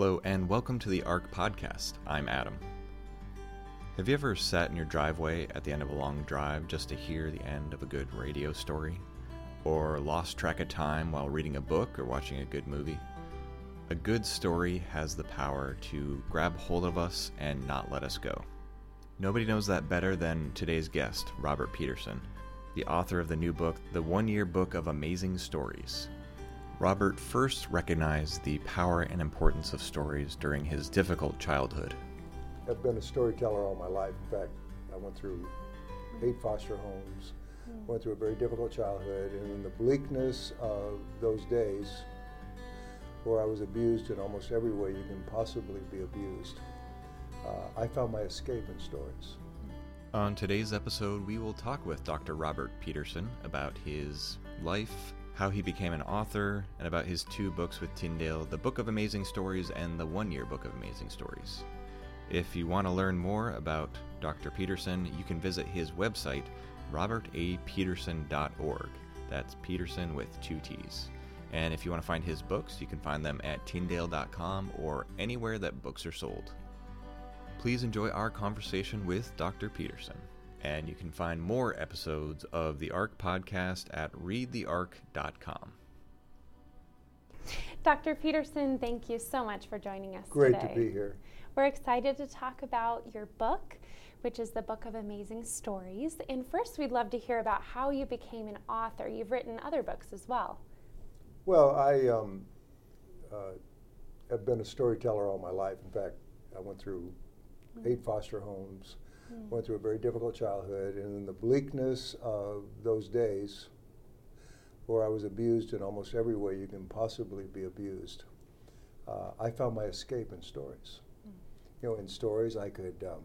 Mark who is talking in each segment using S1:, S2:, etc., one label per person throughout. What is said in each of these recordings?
S1: Hello, and welcome to the ARC podcast. I'm Adam. Have you ever sat in your driveway at the end of a long drive just to hear the end of a good radio story? Or lost track of time while reading a book or watching a good movie? A good story has the power to grab hold of us and not let us go. Nobody knows that better than today's guest, Robert Petterson, the author of the new book, The One Year Book of Amazing Stories. Robert first recognized the power and importance of stories during his difficult childhood.
S2: I've been a storyteller all my life. In fact, I went through eight foster homes, went through a very difficult childhood, and in the bleakness of those days, where I was abused in almost every way you can possibly be abused, uh, I found my escape in stories.
S1: On today's episode, we will talk with Dr. Robert Petterson about his life, how he became an author, and about his two books with Tyndale The Book of Amazing Stories and The One Year Book of Amazing Stories. If you want to learn more about Dr. Petterson, you can visit his website, robertapetterson.org. That's Petterson with two T's. And if you want to find his books, you can find them at tyndale.com or anywhere that books are sold. Please enjoy our conversation with Dr. Petterson. And you can find more episodes of the ARC podcast at readthearc.com.
S3: Dr. Petterson, thank you so much for joining us
S2: Great
S3: today.
S2: to be here.
S3: We're excited to talk about your book, which is the Book of Amazing Stories. And first, we'd love to hear about how you became an author. You've written other books as well.
S2: Well, I um, uh, have been a storyteller all my life. In fact, I went through eight foster homes, went through a very difficult childhood, and in the bleakness of those days, where I was abused in almost every way you can possibly be abused, uh, I found my escape in stories. You know, in stories, I could, um,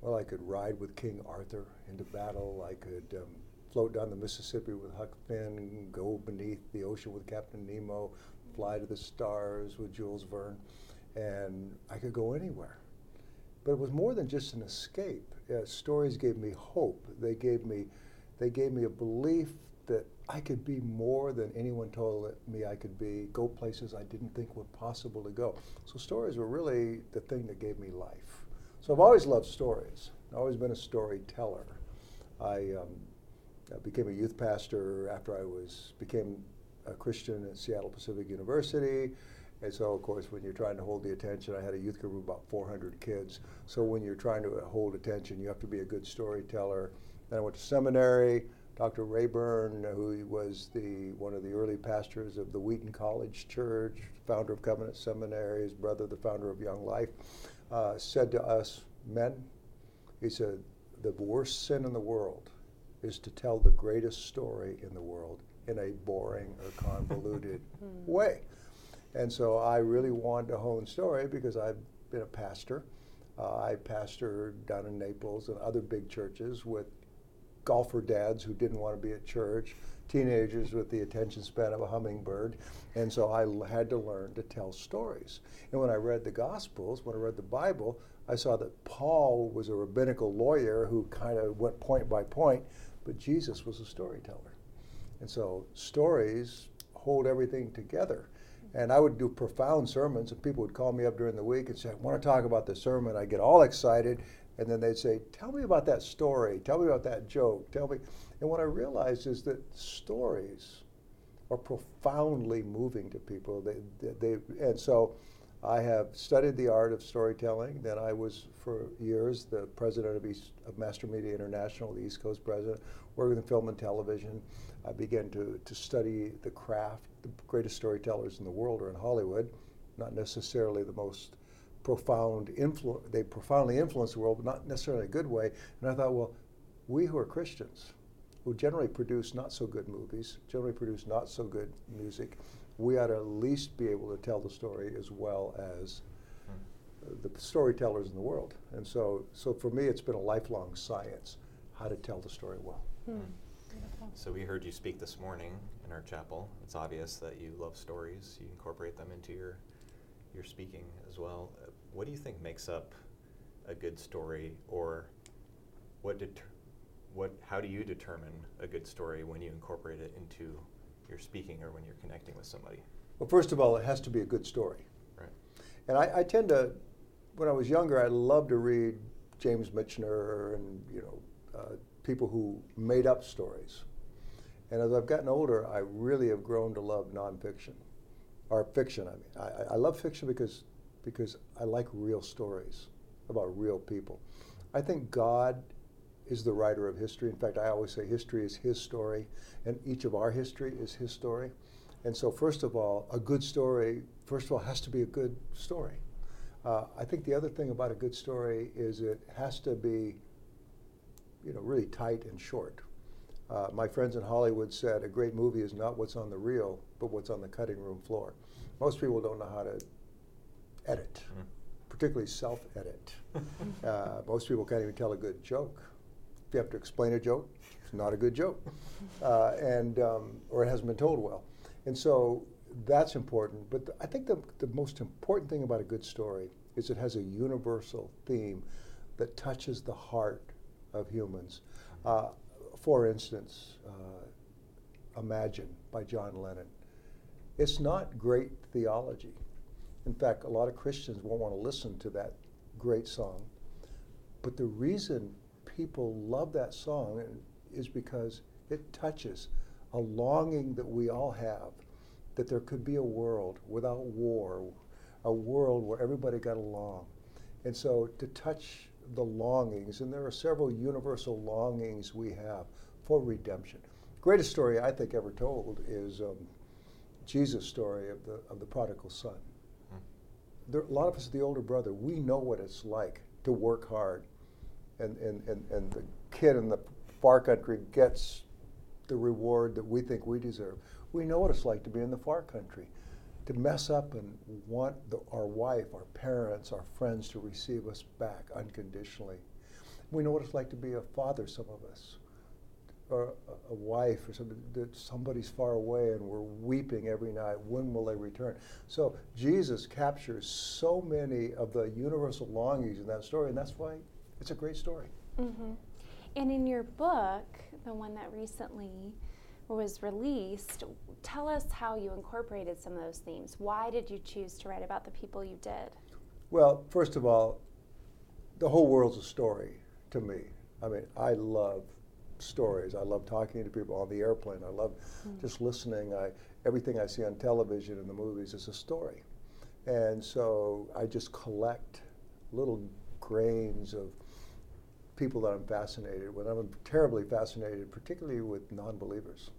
S2: well, I could ride with King Arthur into battle. I could um, float down the Mississippi with Huck Finn, go beneath the ocean with Captain Nemo, fly to the stars with Jules Verne, and I could go anywhere. But it was more than just an escape. Stories gave me hope. They gave me, they gave me a belief that I could be more than anyone told me I could be. Go places I didn't think were possible to go. So stories were really the thing that gave me life. So I've always loved stories. I've always been a storyteller. I, um, became a youth pastor after I was became a Christian at Seattle Pacific University. And so, of course, when you're trying to hold the attention, I had a youth group of about 400 kids. So when you're trying to hold attention, you have to be a good storyteller. Then I went to seminary. Dr. Rayburn, who was the one of the early pastors of the Wheaton College Church, founder of Covenant Seminary, his brother, the founder of Young Life, uh, said to us men, he said, the worst sin in the world is to tell the greatest story in the world in a boring or convoluted way. And so I really wanted to hone story because I've been a pastor. Uh, I pastored down in Naples and other big churches with golfer dads who didn't want to be at church, teenagers with the attention span of a hummingbird. And so I l- had to learn to tell stories. And when I read the Gospels, when I read the Bible, I saw that Paul was a rabbinical lawyer who kind of went point by point, but Jesus was a storyteller. And so stories hold everything together. And I would do profound sermons, and people would call me up during the week and say, I want to talk about the sermon. I get all excited, and then they'd say, Tell me about that story. Tell me about that joke. Tell me. And what I realized is that stories are profoundly moving to people. They, they, they, and so I have studied the art of storytelling. Then I was, for years, the president of, East, of Master Media International, the East Coast president, working in film and television. I began to, to study the craft. The greatest storytellers in the world are in Hollywood, not necessarily the most profound influence. They profoundly influence the world, but not necessarily in a good way. And I thought, well, we who are Christians, who generally produce not so good movies, generally produce not so good music, we ought to at least be able to tell the story as well as uh, the storytellers in the world. And so, so for me, it's been a lifelong science how to tell the story well.
S1: So we heard you speak this morning in our chapel. It's obvious that you love stories. You incorporate them into your your speaking as well. Uh, what do you think makes up a good story, or what deter- what how do you determine a good story when you incorporate it into your speaking or when you're connecting with somebody?
S2: Well, first of all, it has to be a good story.
S1: Right.
S2: And I, I tend to, when I was younger, I loved to read James Michener and you know uh, people who made up stories. And as I've gotten older, I really have grown to love nonfiction, or fiction. I mean, I, I love fiction because because I like real stories about real people. I think God is the writer of history. In fact, I always say history is His story, and each of our history is His story. And so, first of all, a good story, first of all, has to be a good story. Uh, I think the other thing about a good story is it has to be, you know, really tight and short. Uh, my friends in Hollywood said a great movie is not what's on the reel, but what's on the cutting room floor. Most people don't know how to edit, mm. particularly self-edit. uh, most people can't even tell a good joke. If you have to explain a joke, it's not a good joke, uh, and um, or it hasn't been told well. And so that's important. But the, I think the, the most important thing about a good story is it has a universal theme that touches the heart of humans. Uh, for instance, uh, Imagine by John Lennon. It's not great theology. In fact, a lot of Christians won't want to listen to that great song. But the reason people love that song is because it touches a longing that we all have that there could be a world without war, a world where everybody got along. And so to touch the longings, and there are several universal longings we have for redemption. Greatest story I think ever told is um, Jesus' story of the of the prodigal son. Hmm. There, a lot of us, the older brother, we know what it's like to work hard, and and, and, and the kid in the far country gets the reward that we think we deserve. We know what it's like to be in the far country, to mess up and want the, our wife, our parents, our friends to receive us back unconditionally. We know what it's like to be a father, some of us, or a, a wife, or somebody that somebody's far away and we're weeping every night. When will they return? So Jesus captures so many of the universal longings in that story, and that's why it's a great story.
S3: Mm-hmm. And in your book, the one that recently was released, tell us how you incorporated some of those themes. Why did you choose to write about the people you did?
S2: Well, first of all, the whole world's a story to me. I mean, I love stories. I love talking to people on the airplane. I love mm. just listening. I, everything I see on television and the movies is a story. And so I just collect little grains of people that I'm fascinated with. I'm terribly fascinated, particularly with non believers.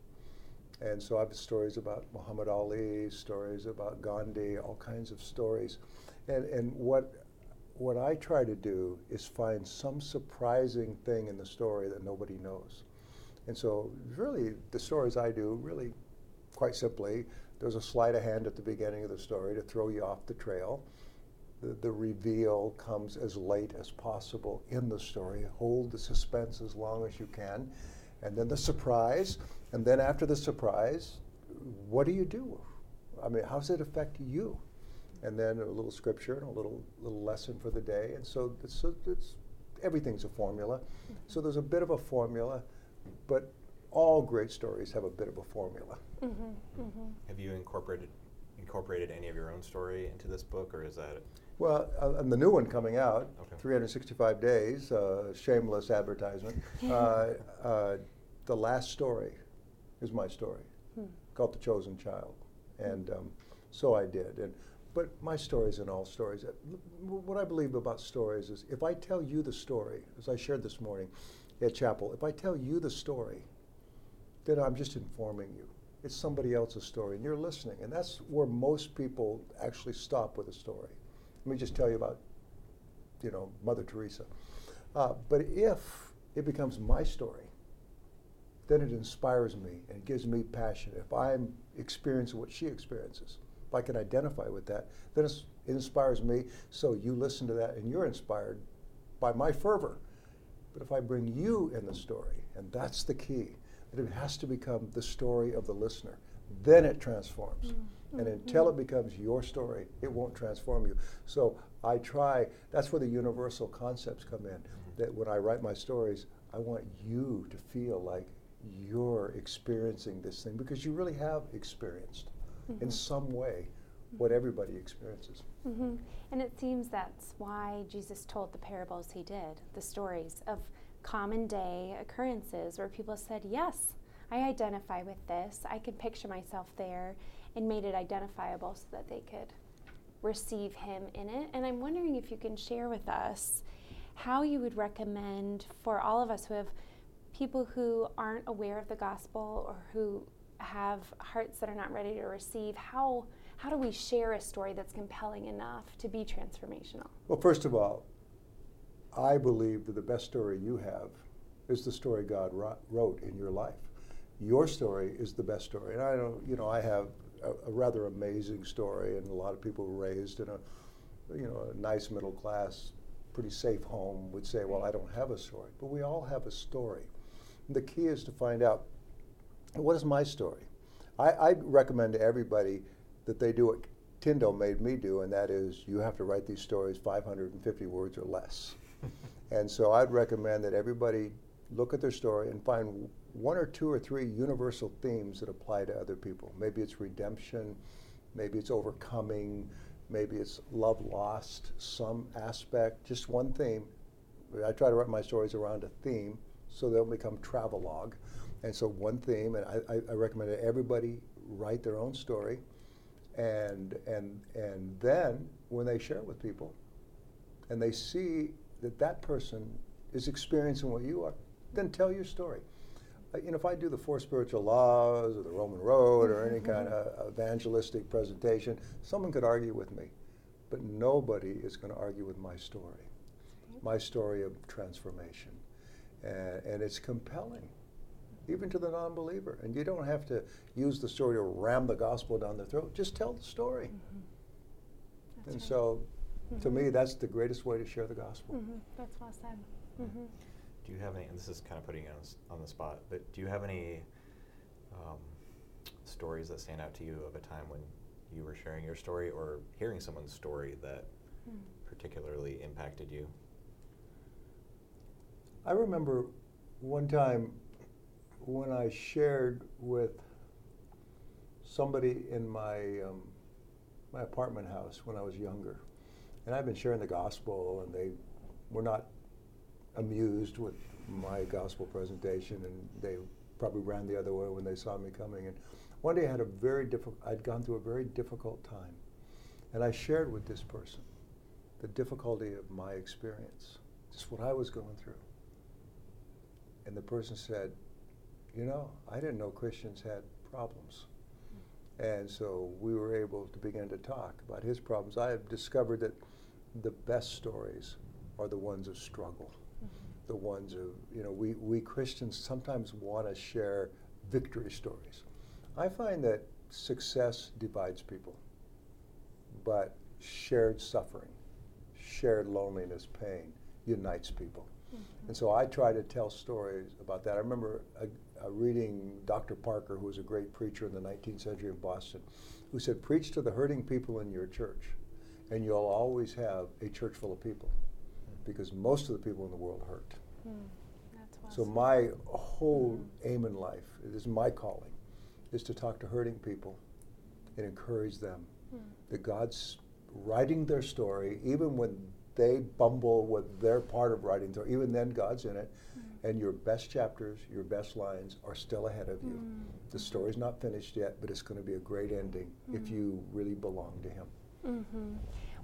S2: And so I have stories about Muhammad Ali, stories about Gandhi, all kinds of stories. And, and what, what I try to do is find some surprising thing in the story that nobody knows. And so, really, the stories I do, really, quite simply, there's a sleight of hand at the beginning of the story to throw you off the trail. The, the reveal comes as late as possible in the story. Hold the suspense as long as you can. And then the surprise, and then after the surprise, what do you do? I mean, how does it affect you? And then a little scripture and a little little lesson for the day. And so it's, it's everything's a formula. So there's a bit of a formula, but all great stories have a bit of a formula.
S1: Mm-hmm, mm-hmm. Have you incorporated incorporated any of your own story into this book, or is that?
S2: Well, uh, and the new one coming out, okay. 365 days, uh, shameless advertisement. uh, uh, the last story is my story, hmm. called The Chosen Child. And um, so I did. And, but my stories and all stories, uh, what I believe about stories is if I tell you the story, as I shared this morning at chapel, if I tell you the story, then I'm just informing you. It's somebody else's story, and you're listening. And that's where most people actually stop with a story. Let me just tell you about, you know, Mother Teresa. Uh, but if it becomes my story, then it inspires me and it gives me passion. If I'm experiencing what she experiences, if I can identify with that, then it inspires me. So you listen to that and you're inspired by my fervor. But if I bring you in the story, and that's the key, that it has to become the story of the listener, then it transforms. Mm-hmm. And until it becomes your story, it won't transform you. So I try, that's where the universal concepts come in. That when I write my stories, I want you to feel like you're experiencing this thing because you really have experienced mm-hmm. in some way what everybody experiences.
S3: Mm-hmm. And it seems that's why Jesus told the parables he did, the stories of common day occurrences where people said, Yes, I identify with this. I can picture myself there, and made it identifiable so that they could receive him in it. And I'm wondering if you can share with us how you would recommend for all of us who have people who aren't aware of the gospel or who have hearts that are not ready to receive, how how do we share a story that's compelling enough to be transformational?
S2: Well, first of all, I believe that the best story you have is the story God wrote in your life. Your story is the best story. And I don't, you know, I have a, a rather amazing story, and a lot of people were raised in a, you know, a nice middle class, pretty safe home would say, well, I don't have a story. But we all have a story. And the key is to find out what is my story? I, I recommend to everybody that they do what Tyndale made me do, and that is you have to write these stories 550 words or less. and so I'd recommend that everybody look at their story and find one or two or three universal themes that apply to other people. Maybe it's redemption, maybe it's overcoming, maybe it's love lost, some aspect, just one theme. I try to write my stories around a theme so they'll become travelogue. And so one theme, and I, I recommend that everybody write their own story, and and and then when they share it with people, and they see that that person is experiencing what you are, then tell your story. Uh, you know, if I do the four spiritual laws or the Roman Road or any kind of evangelistic presentation, someone could argue with me, but nobody is going to argue with my story, my story of transformation, and, and it's compelling even to the non believer. And you don't have to use the story to ram the gospel down their throat. Just tell the story. Mm-hmm. And right. so, mm-hmm. to me, that's the greatest way to share the gospel.
S3: Mm-hmm. That's well said.
S1: Do you have any, and this is kind of putting you on, on the spot, but do you have any um, stories that stand out to you of a time when you were sharing your story or hearing someone's story that hmm. particularly impacted you?
S2: I remember one time when I shared with somebody in my um, my apartment house when I was younger, and I've been sharing the gospel, and they were not amused with my gospel presentation, and they probably ran the other way when they saw me coming. And one day I had a very difficult. I'd gone through a very difficult time, and I shared with this person the difficulty of my experience, just what I was going through. And the person said, you know, I didn't know Christians had problems. And so we were able to begin to talk about his problems. I have discovered that the best stories are the ones of struggle. The ones of, you know, we, we Christians sometimes want to share victory stories. I find that success divides people, but shared suffering, shared loneliness, pain unites people. Mm-hmm. And so I try to tell stories about that. I remember a, uh, reading Dr. Parker, who was a great preacher in the 19th century in Boston, who said, Preach to the hurting people in your church, and you'll always have a church full of people because most of the people in the world hurt. Mm, so, my whole mm. aim in life, is my calling, is to talk to hurting people and encourage them mm. that God's writing their story, even when they bumble with their part of writing, even then God's in it and your best chapters, your best lines are still ahead of you. Mm. The story's not finished yet, but it's going to be a great ending if you really belong to Him.
S3: Mm-hmm.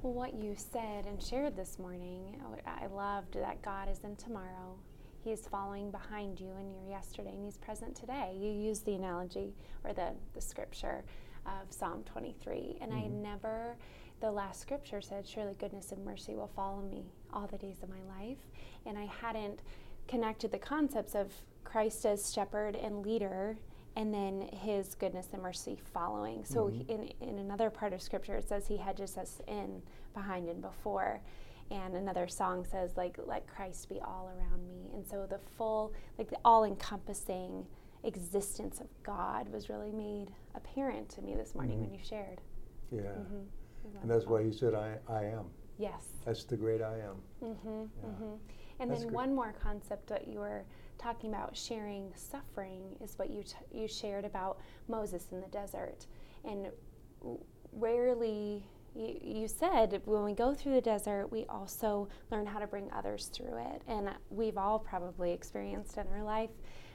S3: Well, what you said and shared this morning, I loved that God is in tomorrow. He is following behind you in your yesterday, and He's present today. You used the analogy or the, the scripture of Psalm 23, and mm-hmm. I never, the last scripture said, Surely goodness and mercy will follow me all the days of my life. And I hadn't connected the concepts of Christ as shepherd and leader and then his goodness and mercy following. So mm-hmm. in, in another part of scripture it says he hedges us in behind and before. And another song says like let Christ be all around me. And so the full like the all encompassing existence of God was really made apparent to me this morning mm-hmm. when you shared.
S2: Yeah. Mm-hmm. And that's why he said I I am.
S3: Yes.
S2: That's the great I am. Mm-hmm.
S3: Yeah. Mm-hmm. And That's then one more concept that you were talking about sharing suffering is what you t- you shared about Moses in the desert. And rarely you, you said when we go through the desert, we also learn how to bring others through it. And we've all probably experienced in our life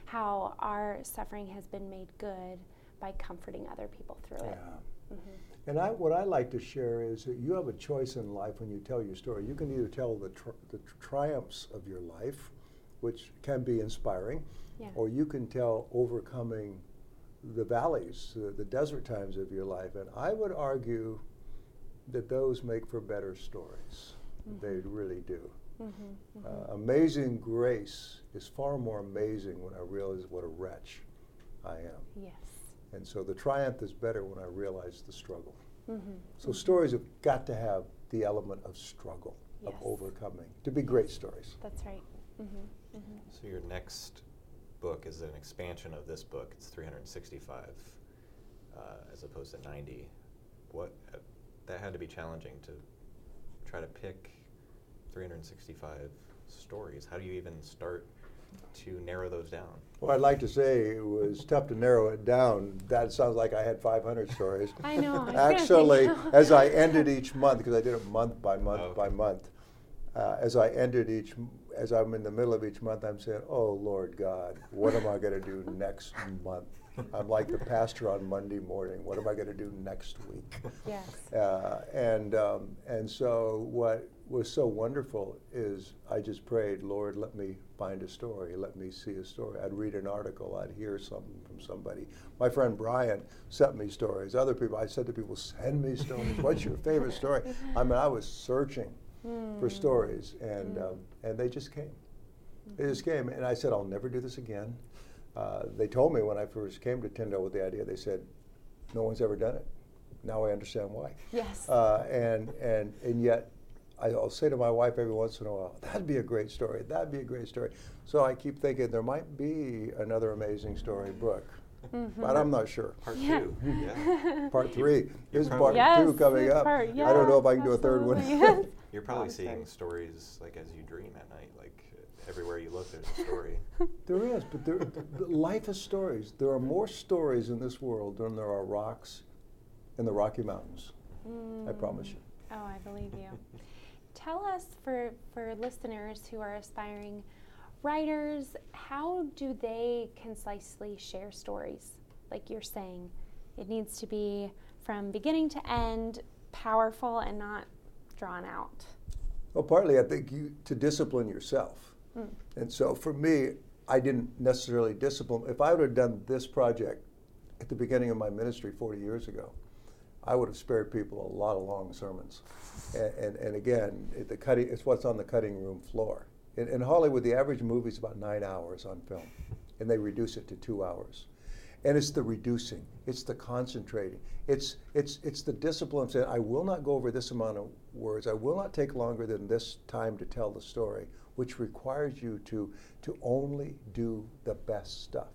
S3: how our suffering has been made good by comforting other people through
S2: Yeah.
S3: it. Mm-hmm.
S2: And I, what I like to share is that you have a choice in life when you tell your story. You can either tell the, tr- the triumphs of your life, which can be inspiring,
S3: Yeah.
S2: or you can tell overcoming the valleys, the, the desert times of your life. And I would argue that those make for better stories. They really do.
S3: Mm-hmm.
S2: Uh, amazing grace is far more amazing when I realize what a wretch I am.
S3: Yes.
S2: And so the triumph is better when I realize the struggle.
S3: Mm-hmm.
S2: So stories have got to have the element of struggle,
S3: Yes.
S2: of overcoming, to be great stories.
S3: That's right. Mm-hmm.
S1: So your next book is an expansion of this book. It's 365 uh, as opposed to 90. What uh, that had to be challenging to try to pick 365 stories. How do you even start to narrow those down?
S2: Well, I'd like to say it was tough to narrow it down. That sounds like I had 500 stories.
S3: I know. I was gonna
S2: Actually, as I ended each month, because I did it month by month
S1: Oh,
S2: by month, uh, as I ended each, m- as I'm in the middle of each month, I'm saying, "Oh Lord God, what am I going to do next month?" I'm like the pastor on Monday morning. What am I going to do next week?
S3: Yes.
S2: Uh, and um, and so what was so wonderful is I just prayed, Lord, let me find a story, let me see a story. I'd read an article, I'd hear something from somebody. My friend Brian sent me stories. Other people, I said to people, send me stories. What's your favorite story? I mean, I was searching for stories, and um, and they just came. They just came, and I said, I'll never do this again. Uh, they told me when I first came to Tyndale with the idea, they said, no one's ever done it. Now I understand why.
S3: Yes.
S2: Uh, and, and, and yet, I- I'll say to my wife every once in a while, that'd be a great story, that'd be a great story. So I keep thinking there might be another amazing story book, but I'm not sure.
S1: Part
S3: Yeah.
S1: two. Yeah.
S2: Part three. There's part
S3: Yes,
S2: two coming up.
S3: part-
S2: I don't know if I
S3: yes,
S2: can do a third one.
S3: absolutely.
S1: You're probably seeing
S3: sorry.
S1: stories like as you dream at night. Like everywhere you look, there's a story.
S2: There is, but there, the life is stories. There are more stories in this world than there are rocks in the Rocky Mountains. I hmm. promise you.
S3: Oh, I believe you. Tell us for for listeners who are aspiring writers, how do they concisely share stories? Like you're saying, it needs to be from beginning to end, powerful and not drawn out.
S2: Well, partly I think you to discipline yourself.
S3: Mm.
S2: And so for me, I didn't necessarily discipline. If I would have done this project at the beginning of my ministry 40 years ago, I would have spared people a lot of long sermons. And, and, and again, it, the cutting, it's what's on the cutting room floor. In, in Hollywood, the average movie is about nine hours on film, and they reduce it to two hours. And it's the reducing, it's the concentrating, it's, it's, it's the discipline of saying, I will not go over this amount of words, I will not take longer than this time to tell the story, which requires you to, to only do the best stuff,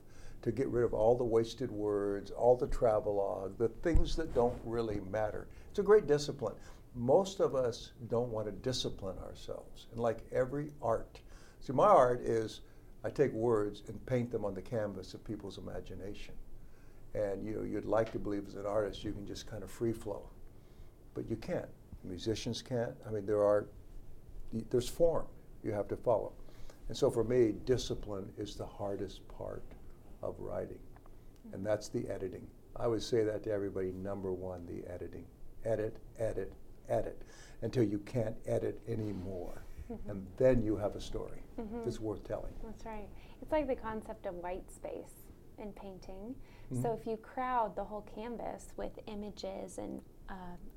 S2: to get rid of all the wasted words, all the travelogue, the things that don't really matter. It's a great discipline. Most of us don't want to discipline ourselves. And like every art, see, my art is I take words and paint them on the canvas of people's imagination. And you know, you'd like to believe as an artist you can just kind of free flow, but you can't. Musicians can't. I mean, there are there's form you have to follow. And so for me, discipline is the hardest part of writing, and that's the editing. I would say that to everybody. Number one, the editing. Edit, edit, edit, until you can't edit anymore, and then you have a story that's worth telling.
S3: That's right. It's like the concept of white space in painting.
S2: Mm-hmm.
S3: So if you crowd the whole canvas with images and uh,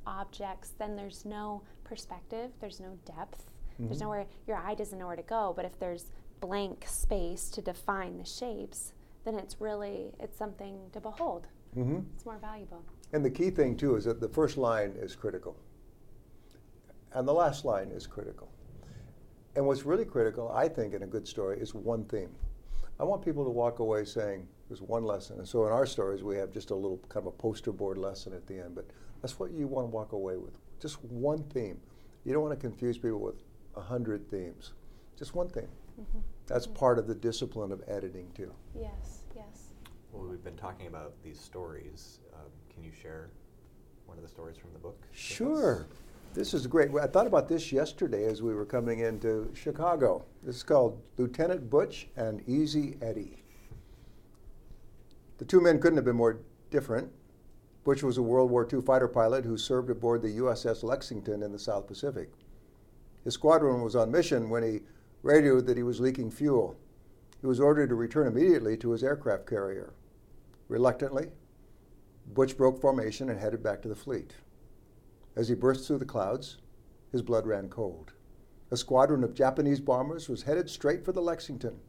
S3: objects, then there's no perspective, there's no depth, there's
S2: Mhm.
S3: nowhere, your eye doesn't know where to go. But if there's blank space to define the shapes, then it's really, it's something to behold.
S2: Mm-hmm.
S3: It's more valuable.
S2: And the key thing too is that the first line is critical, and the last line is critical. And what's really critical, I think, in a good story is one theme. I want people to walk away saying there's one lesson. And so in our stories, we have just a little kind of a poster board lesson at the end. But that's what you want to walk away with. Just one theme. You don't want to confuse people with a hundred themes. Just one theme.
S3: Mm-hmm.
S2: That's part of the discipline of editing too.
S3: Yes, yes.
S1: Well, we've been talking about these stories. Um, can you share one of the stories from the book?
S2: Sure. This is great. I thought about this yesterday as we were coming into Chicago. This is called Lieutenant Butch and Easy Eddie. The two men couldn't have been more different. Butch was a World War II fighter pilot who served aboard the USS Lexington in the South Pacific. His squadron was on mission when he radioed that he was leaking fuel. He was ordered to return immediately to his aircraft carrier. Reluctantly, Butch broke formation and headed back to the fleet. As he burst through the clouds, his blood ran cold. A squadron of Japanese bombers was headed straight for the Lexington.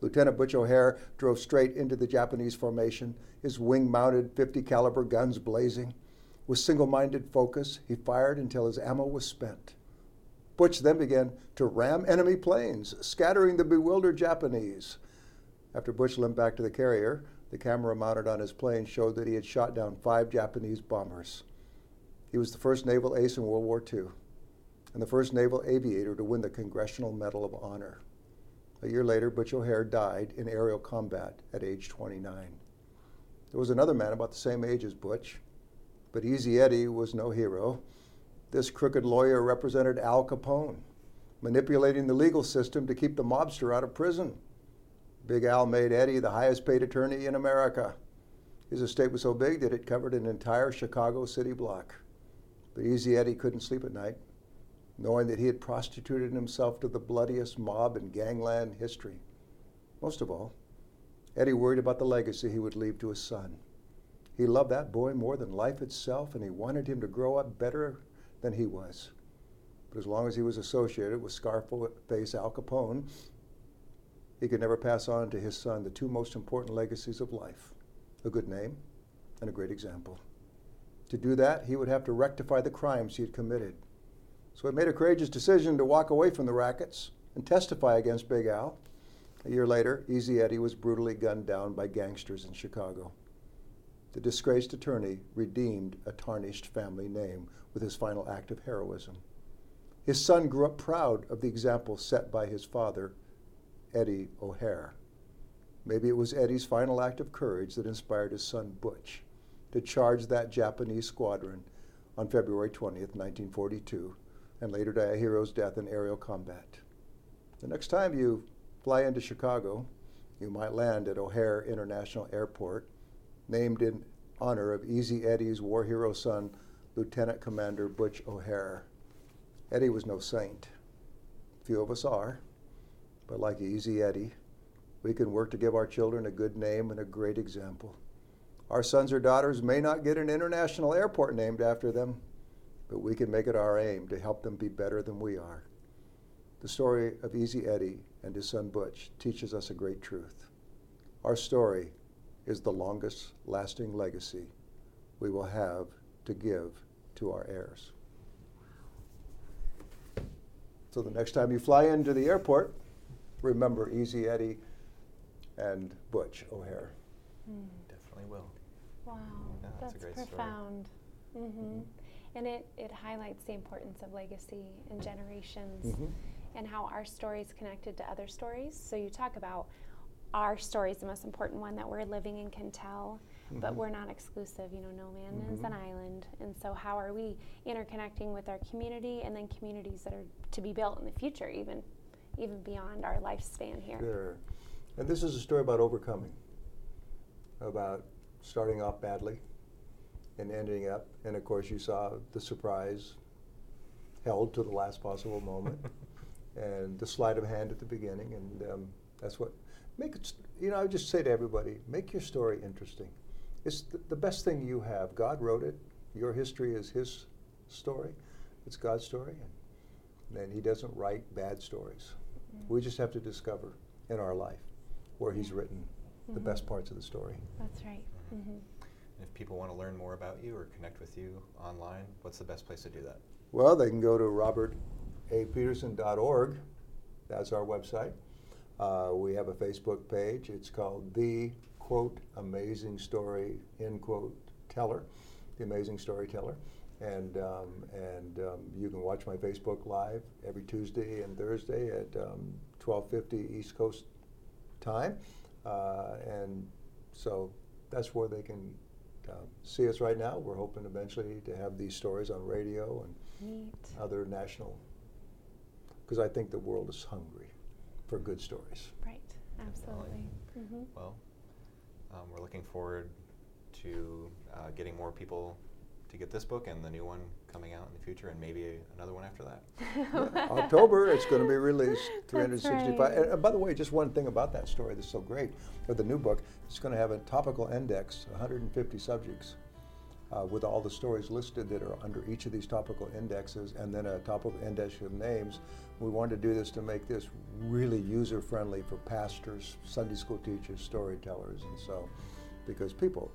S2: Lieutenant Butch O'Hare drove straight into the Japanese formation, his wing-mounted 50 caliber guns blazing. With single-minded focus, he fired until his ammo was spent. Butch then began to ram enemy planes, scattering the bewildered Japanese. After Butch limped back to the carrier, the camera mounted on his plane showed that he had shot down five Japanese bombers. He was the first naval ace in World War II and the first naval aviator to win the Congressional Medal of Honor. A year later, Butch O'Hare died in aerial combat at age 29. There was another man about the same age as Butch, but Easy Eddie was no hero. This crooked lawyer represented Al Capone, manipulating the legal system to keep the mobster out of prison. Big Al made Eddie the highest paid attorney in America. His estate was so big that it covered an entire Chicago city block. But Easy Eddie couldn't sleep at night knowing that he had prostituted himself to the bloodiest mob in gangland history. Most of all, Eddie worried about the legacy he would leave to his son. He loved that boy more than life itself, and he wanted him to grow up better than he was. But as long as he was associated with Scarface Al Capone, he could never pass on to his son the two most important legacies of life a good name and a great example. To do that, he would have to rectify the crimes he had committed so he made a courageous decision to walk away from the rackets and testify against Big Al. A year later, Easy Eddie was brutally gunned down by gangsters in Chicago. The disgraced attorney redeemed a tarnished family name with his final act of heroism. His son grew up proud of the example set by his father, Eddie O'Hare. Maybe it was Eddie's final act of courage that inspired his son Butch to charge that Japanese squadron on February 20th, 1942, and later die a hero's death in aerial combat. The next time you fly into Chicago, you might land at O'Hare International Airport, named in honor of Easy Eddie's war hero son, Lieutenant Commander Butch O'Hare. Eddie was no saint. Few of us are, but like Easy Eddie, we can work to give our children a good name and a great example. Our sons or daughters may not get an international airport named after them, but we can make it our aim to help them be better than we are. The story of Easy Eddie and his son Butch teaches us a great truth. Our story is the longest lasting legacy we will have to give to our heirs. So the next time you fly into the airport, remember Easy Eddie and Butch O'Hare.
S1: Mm. Definitely will.
S3: Wow, yeah, that's, that's profound. Mm-hmm and it, it highlights the importance of legacy and generations mm-hmm. and how our story is connected to other stories. So you talk about our story is the most important one that we're living and can tell, mm-hmm. but we're not exclusive. You know, no man mm-hmm. is an island. And so, how are we interconnecting with our community and then communities that are to be built in the future, even, even beyond our lifespan here?
S2: Sure. And this is a story about overcoming, about starting off badly and ending up, and of course, you saw the surprise held to the last possible moment, and the sleight of hand at the beginning, and um, that's what make it. You know, I would just say to everybody, make your story interesting. It's the, the best thing you have. God wrote it. Your history is His story. It's God's story, and, and He doesn't write bad stories. Mm-hmm. We just have to discover in our life where He's written mm-hmm. the best parts of the story.
S3: That's right. Mm-hmm.
S1: If people want to learn more about you or connect with you online, what's the best place to do that?
S2: Well, they can go to robertapetterson.org. That's our website. Uh, we have a Facebook page. It's called The Quote Amazing Story, end quote, Teller, The Amazing Storyteller. And, um, and um, you can watch my Facebook Live every Tuesday and Thursday at um, 1250 East Coast time. Uh, and so that's where they can uh, see us right now. We're hoping eventually to have these stories on radio and
S3: Neat.
S2: other national, because I think the world is hungry for good stories.
S3: Right. Absolutely. hmm
S1: Well, um, we're looking forward to uh, getting more people to get this book and the new one coming out in the future, and maybe another one after that.
S2: Yeah, October, it's going to be released. 365.
S3: right.
S2: And, and by the way, just one thing about that story that's so great, or the new book, it's going to have a topical index, 150 subjects, uh, with all the stories listed that are under each of these topical indexes, and then a topical index of names. We wanted to do this to make this really user friendly for pastors, Sunday school teachers, storytellers, and so, because people,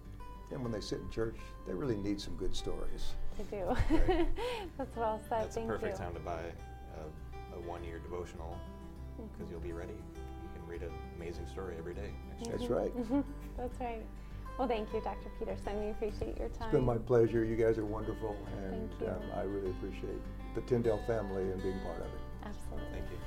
S2: and when they sit in church, they really need some good stories.
S3: I do.
S1: Right.
S3: That's well said.
S1: That's
S3: Thank
S1: a perfect
S3: you.
S1: time to buy a, a one-year devotional because
S3: Mhm.
S1: you'll be ready. You can read an amazing story every day. Next year.
S2: That's right.
S3: Mhm. That's right. Well, thank you, Dr. Petterson. We appreciate your time.
S2: It's been my pleasure. You guys are wonderful, and
S3: Thank you.
S2: um, I really appreciate the Tyndale family and being part of it.
S3: Absolutely.
S1: Thank you.